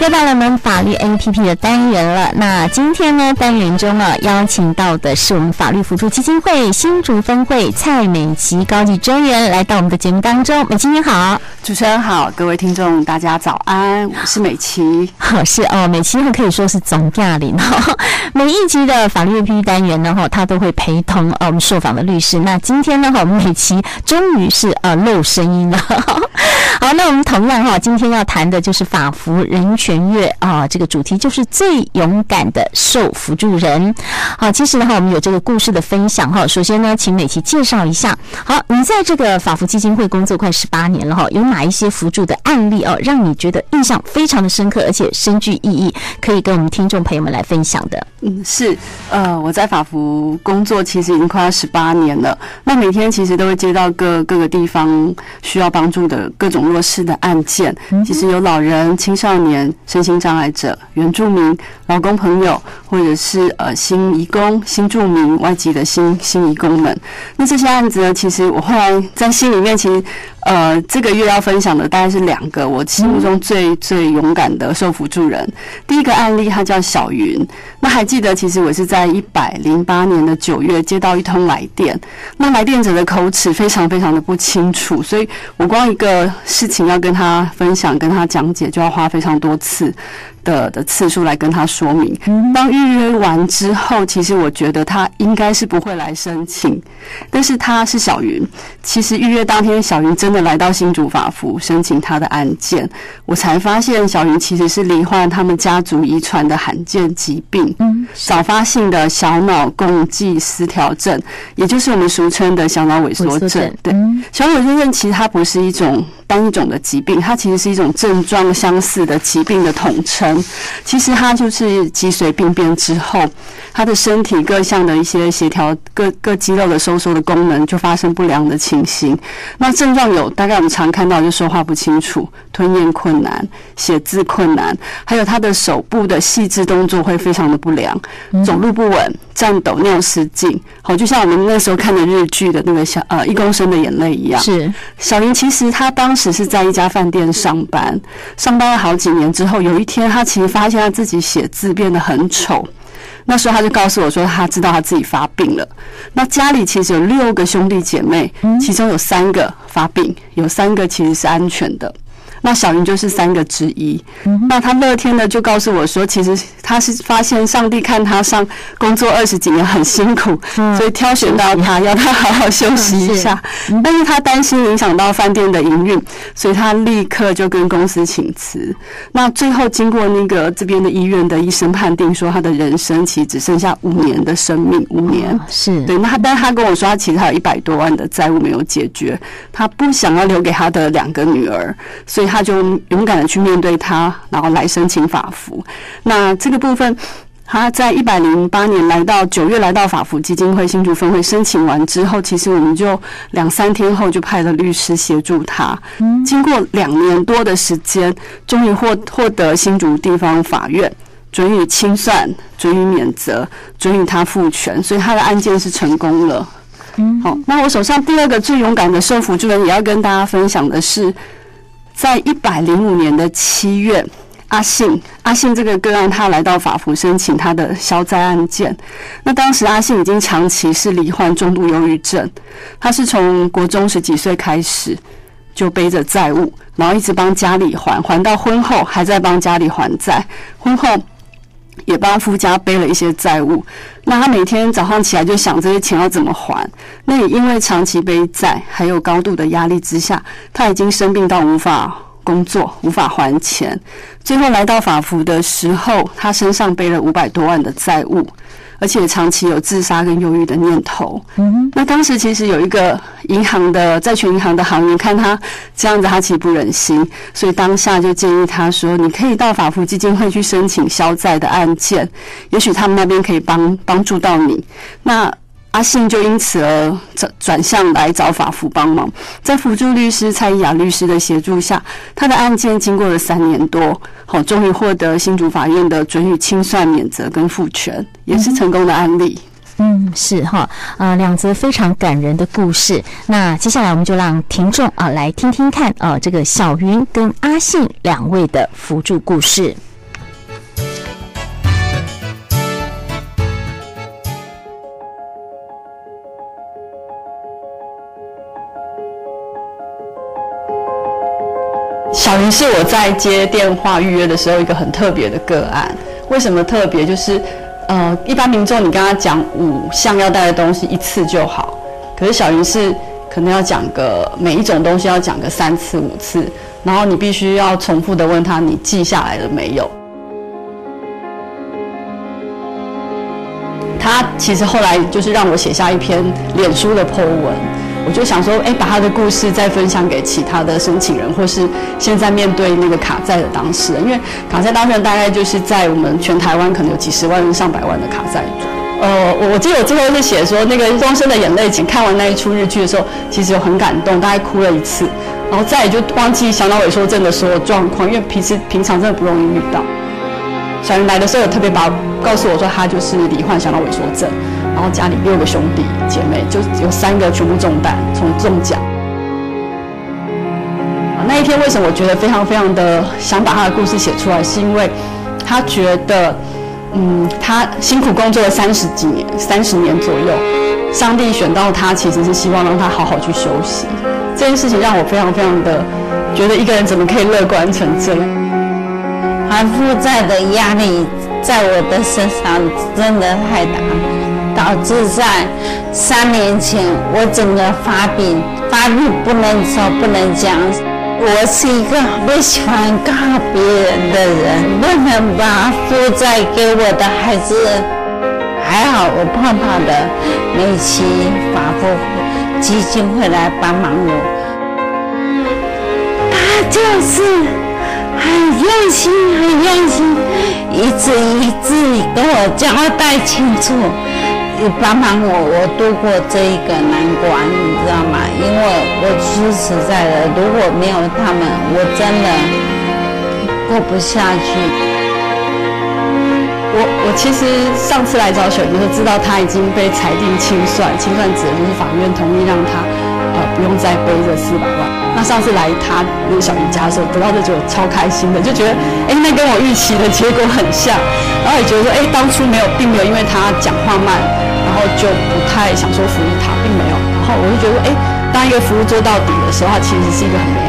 又到了我们法律 APP 的单元了。那今天呢，单元中啊，邀请到的是我们法律辅助基金会新竹分会蔡美琪高级专员来到我们的节目当中。美琪你好，主持人好，各位听众大家早安，我是美琪。好，是哦，美琪可以说是总驾临哈。每一集的法律 APP 单元呢，哈，他都会陪同呃我们受访的律师。那今天呢，哈，我们美琪终于是呃露声音了。好，那我们同样哈，今天要谈的就是法服人权。全月啊，这个主题就是最勇敢的受扶助人。好，其实呢，我们有这个故事的分享哈。首先呢，请美琪介绍一下。好，你在这个法扶基金会工作快十八年了哈，有哪一些扶助的案例哦，让你觉得印象非常的深刻，而且深具意义，可以跟我们听众朋友们来分享的？嗯，是，呃，我在法扶工作其实已经快要十八年了。那每天其实都会接到各各个地方需要帮助的各种弱势的案件，其实有老人、青少年。身心障碍者、原住民、劳工朋友，或者是呃新移工、新住民、外籍的新新移工们，那这些案子呢，其实我后来在心里面，其实呃这个月要分享的大概是两个我心目中最最勇敢的受辅助人。第一个案例，他叫小云。那还记得，其实我是在一百零八年的九月接到一通来电，那来电者的口齿非常非常的不清楚，所以我光一个事情要跟他分享、跟他讲解，就要花非常多次。的的次数来跟他说明。当预约完之后，其实我觉得他应该是不会来申请，但是他是小云。其实预约当天，小云真的来到新竹法扶申请他的案件，我才发现小云其实是罹患他们家族遗传的罕见疾病，早发性的小脑共济失调症，也就是我们俗称的小脑萎缩症。对，小脑萎缩症其实它不是一种。单一种的疾病，它其实是一种症状相似的疾病的统称。其实它就是脊髓病变之后，他的身体各项的一些协调、各各肌肉的收缩的功能就发生不良的情形。那症状有大概我们常看到，就说话不清楚、吞咽困难、写字困难，还有他的手部的细致动作会非常的不良，走路不稳、颤抖、尿失禁。好，就像我们那时候看的日剧的那个小呃一公升的眼泪一样。是小林，其实他当。时是在一家饭店上班，上班了好几年之后，有一天他其实发现他自己写字变得很丑。那时候他就告诉我说，他知道他自己发病了。那家里其实有六个兄弟姐妹，其中有三个发病，有三个其实是安全的。那小云就是三个之一。那他乐天的就告诉我说，其实他是发现上帝看他上工作二十几年很辛苦，所以挑选到他，要他好好休息一下。但是他担心影响到饭店的营运，所以他立刻就跟公司请辞。那最后经过那个这边的医院的医生判定说，他的人生其实只剩下五年的生命，五年是对。那他但他跟我说，他其实还有一百多万的债务没有解决，他不想要留给他的两个女儿，所以。他就勇敢的去面对他，然后来申请法服。那这个部分，他在一百零八年来到九月来到法服基金会新竹分会申请完之后，其实我们就两三天后就派了律师协助他。经过两年多的时间，终于获获得新竹地方法院准予清算、准予免责、准予他复权，所以他的案件是成功了。好，那我手上第二个最勇敢的受扶助人，也要跟大家分享的是。在一百零五年的七月，阿信阿信这个个案，他来到法服申请他的消灾案件。那当时阿信已经长期是罹患重度忧郁症，他是从国中十几岁开始就背着债务，然后一直帮家里还，还到婚后还在帮家里还债，婚后。也帮夫家背了一些债务，那他每天早上起来就想这些钱要怎么还？那也因为长期背债，还有高度的压力之下，他已经生病到无法工作，无法还钱。最后来到法服的时候，他身上背了五百多万的债务。而且长期有自杀跟忧郁的念头。嗯，那当时其实有一个银行的债权银行的行员看他这样子，他其实不忍心，所以当下就建议他说：“你可以到法服基金会去申请消债的案件，也许他们那边可以帮帮助到你。”那。阿信就因此而转转向来找法扶帮忙，在辅助律师蔡依雅律师的协助下，他的案件经过了三年多，好，终于获得新竹法院的准予清算、免责跟复权，也是成功的案例。嗯，是哈，啊，两则非常感人的故事。那接下来我们就让听众啊来听听看啊，这个小云跟阿信两位的辅助故事。小云是我在接电话预约的时候一个很特别的个案。为什么特别？就是，呃，一般民众你跟他讲五项要带的东西一次就好，可是小云是可能要讲个每一种东西要讲个三次五次，然后你必须要重复的问他你记下来了没有。他其实后来就是让我写下一篇脸书的 po 文。我就想说，哎，把他的故事再分享给其他的申请人，或是现在面对那个卡债的当事人，因为卡债当事人大概就是在我们全台湾可能有几十万、上百万的卡债主。呃，我我记得我最后是写说，那个终身的眼泪，请看完那一出日剧的时候，其实有很感动，大概哭了一次，然后再也就忘记小脑萎缩症的所有状况，因为平时平常真的不容易遇到。小云来的时候，特别把告诉我说，他就是罹患小脑萎缩症。然后家里六个兄弟姐妹，就有三个全部中弹，从中奖。那一天为什么我觉得非常非常的想把他的故事写出来，是因为他觉得，嗯，他辛苦工作了三十几年，三十年左右，上帝选到他，其实是希望让他好好去休息。这件事情让我非常非常的觉得，一个人怎么可以乐观成这样？还负债的压力在我的身上真的太大。导致在三年前，我整个发病，发病不能说不能讲。我是一个不喜欢告别人的人，不能把负债给我的孩子。还好我碰到的美琪法福基金会来帮忙我，他就是很用心，很用心，一字一字跟我交代清楚。你帮帮我，我度过这一个难关，你知道吗？因为我说实在的，如果没有他们，我真的过不下去。我我其实上次来找小云的时候，知道他已经被裁定清算，清算指的就是法院同意让他呃不用再背这四百万。那上次来他那个小云家的时候，得到这就超开心的，就觉得哎，那跟我预期的结果很像，然后也觉得说哎，当初没有，并没有因为他讲话慢。然后就不太想说服务他，并没有。然后我就觉得，哎，当一个服务做到底的时候，它其实是一个很美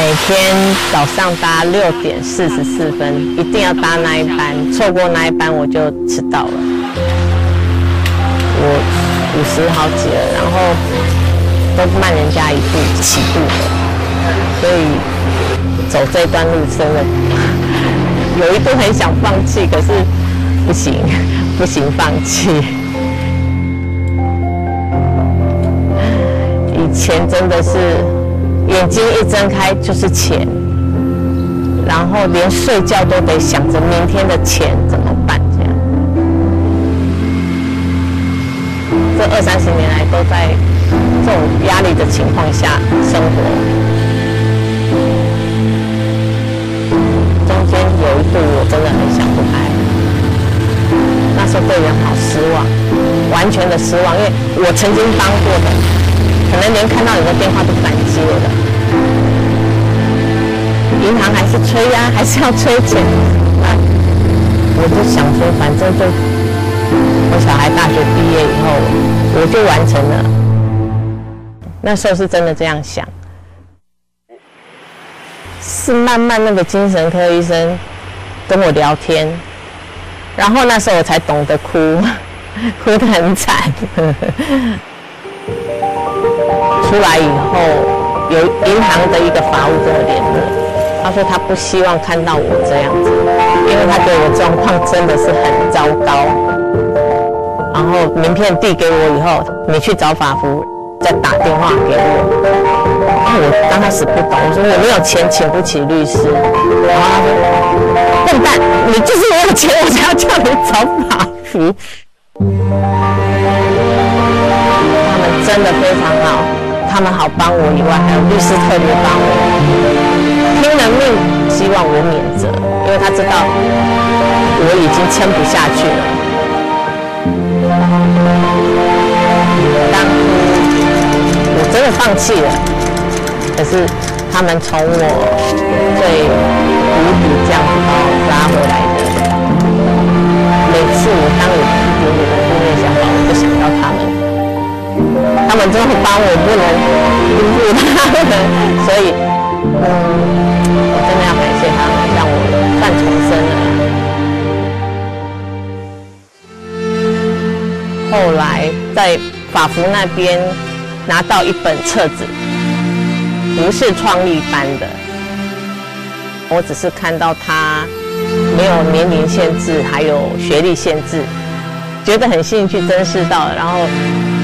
每天早上搭六点四十四分，一定要搭那一班，错过那一班我就迟到了。我五十好几了，然后都慢人家一步起步的，所以走这段路真的有一度很想放弃，可是不行，不行放弃。以前真的是。眼睛一睁开就是钱，然后连睡觉都得想着明天的钱怎么办这样。这二三十年来都在这种压力的情况下生活。中间有一度我真的很想不开，那时候对人好失望，完全的失望，因为我曾经帮过的。可能连看到你的电话都不敢接了，银行还是催呀，还是要催钱。那我就想说，反正就我小孩大学毕业以后，我就完成了。那时候是真的这样想，是慢慢那个精神科医生跟我聊天，然后那时候我才懂得哭，哭得很惨。出来以后，有银行的一个法务跟我联络，他说他不希望看到我这样子，因为他觉得我状况真的是很糟糕。然后名片递给我以后，你去找法服，再打电话给我。然后我刚开始不懂，我说我没有钱，请不起律师。然后他说：“笨蛋，你就是没有钱，我才要叫你找法服。”他们真的非常好。他们好帮我以外，还有律师特别帮我，拼了命希望我免责，因为他知道我已经撑不下去了。当初我真的放弃了，可是他们从我最谷底这样子把我拉回来的。每次我当有一点点的负面想法，我就想到他们，他们真的帮我，不能辜负他们，所以，嗯，我真的要感谢他们，让我算重生了。后来在法服那边拿到一本册子，不是创立班的，我只是看到他。没有年龄限制，还有学历限制，觉得很兴趣，真是到，然后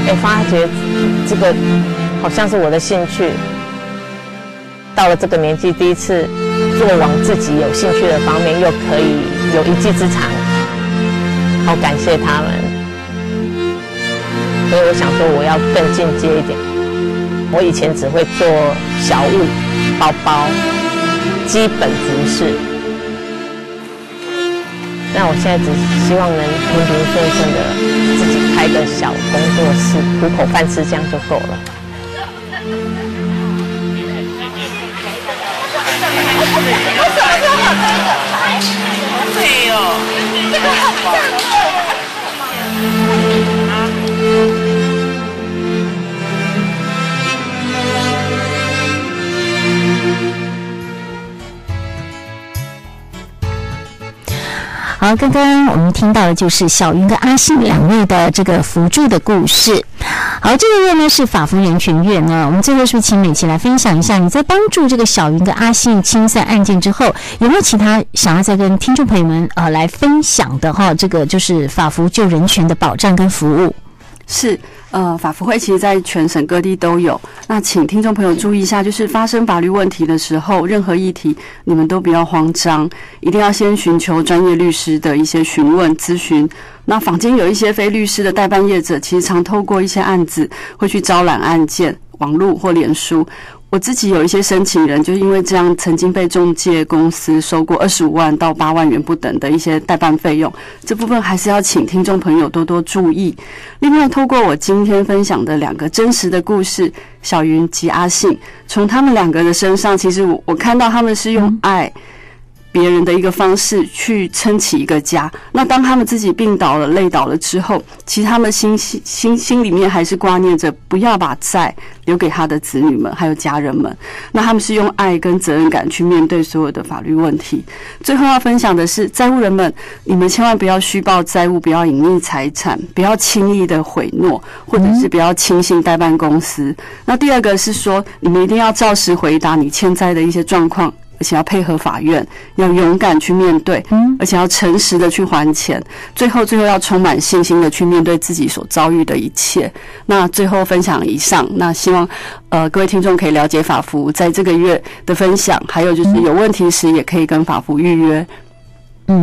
哎，发觉这个好像是我的兴趣。到了这个年纪，第一次做往自己有兴趣的方面，又可以有一技之长，好感谢他们。所以我想说，我要更进阶一点。我以前只会做小物、包包、基本服饰。那我现在只希望能平平顺顺的自己开个小工作室，糊口饭吃，这样就够了。对好，刚刚我们听到的就是小云跟阿信两位的这个辅助的故事。而，这个月呢是法服人权月呢，我们最后是不是请美琪来分享一下，你在帮助这个小云跟阿信清算案件之后，有没有其他想要再跟听众朋友们呃来分享的哈？这个就是法服救人权的保障跟服务。是。呃，法服会其实在全省各地都有。那请听众朋友注意一下，就是发生法律问题的时候，任何议题你们都不要慌张，一定要先寻求专业律师的一些询问咨询。那坊间有一些非律师的代办业者，其实常透过一些案子会去招揽案件，网络或脸书。我自己有一些申请人，就因为这样曾经被中介公司收过二十五万到八万元不等的一些代办费用，这部分还是要请听众朋友多多注意。另外，透过我今天分享的两个真实的故事，小云及阿信，从他们两个的身上，其实我我看到他们是用爱。别人的一个方式去撑起一个家。那当他们自己病倒了、累倒了之后，其实他们心心心心里面还是挂念着不要把债留给他的子女们还有家人们。那他们是用爱跟责任感去面对所有的法律问题。最后要分享的是，债务人们，你们千万不要虚报债务，不要隐匿财产，不要轻易的毁诺，或者是不要轻信代办公司。那第二个是说，你们一定要照实回答你欠债的一些状况。而且要配合法院，要勇敢去面对，而且要诚实的去还钱。最后，最后要充满信心的去面对自己所遭遇的一切。那最后分享以上，那希望呃各位听众可以了解法服在这个月的分享，还有就是有问题时也可以跟法服预约。嗯，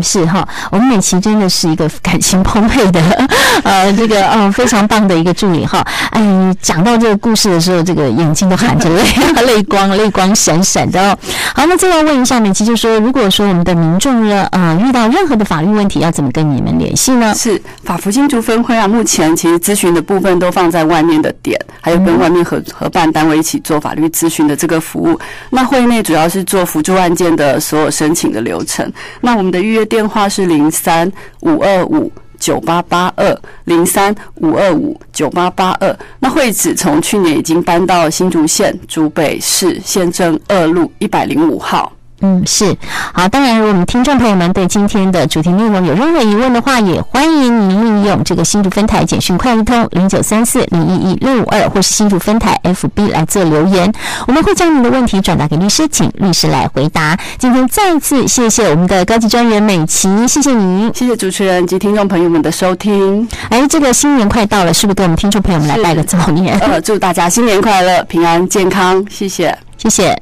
是哈，我们美琪真的是一个感情澎湃的，呃，这个嗯非常棒的一个助理哈。哎，讲到这个故事的时候，这个眼睛都含着泪，泪光，泪光闪闪的哦。好，那最后问一下美琪，就说如果说我们的民众呢，呃，遇到任何的法律问题，要怎么跟你们联系呢？是法服新竹分会啊，目前其实咨询的部分都放在外面的点，还有跟外面合合办单位一起做法律咨询的这个服务。那会内主要是做辅助案件的所有申请的流程。那我们的预约电话是零三五二五九八八二零三五二五九八八二。那惠子从去年已经搬到新竹县竹北市县政二路一百零五号。嗯，是好。当然，如果我们听众朋友们对今天的主题内容有任何疑问的话，也欢迎您利用这个新竹分台简讯快易通零九三四零一一六五二，或是新竹分台 FB 来做留言，我们会将您的问题转达给律师，请律师来回答。今天再次谢谢我们的高级专员美琪，谢谢您，谢谢主持人及听众朋友们的收听。哎，这个新年快到了，是不是给我们听众朋友们来拜个早年？呃，祝大家新年快乐，平安健康，谢谢，谢谢。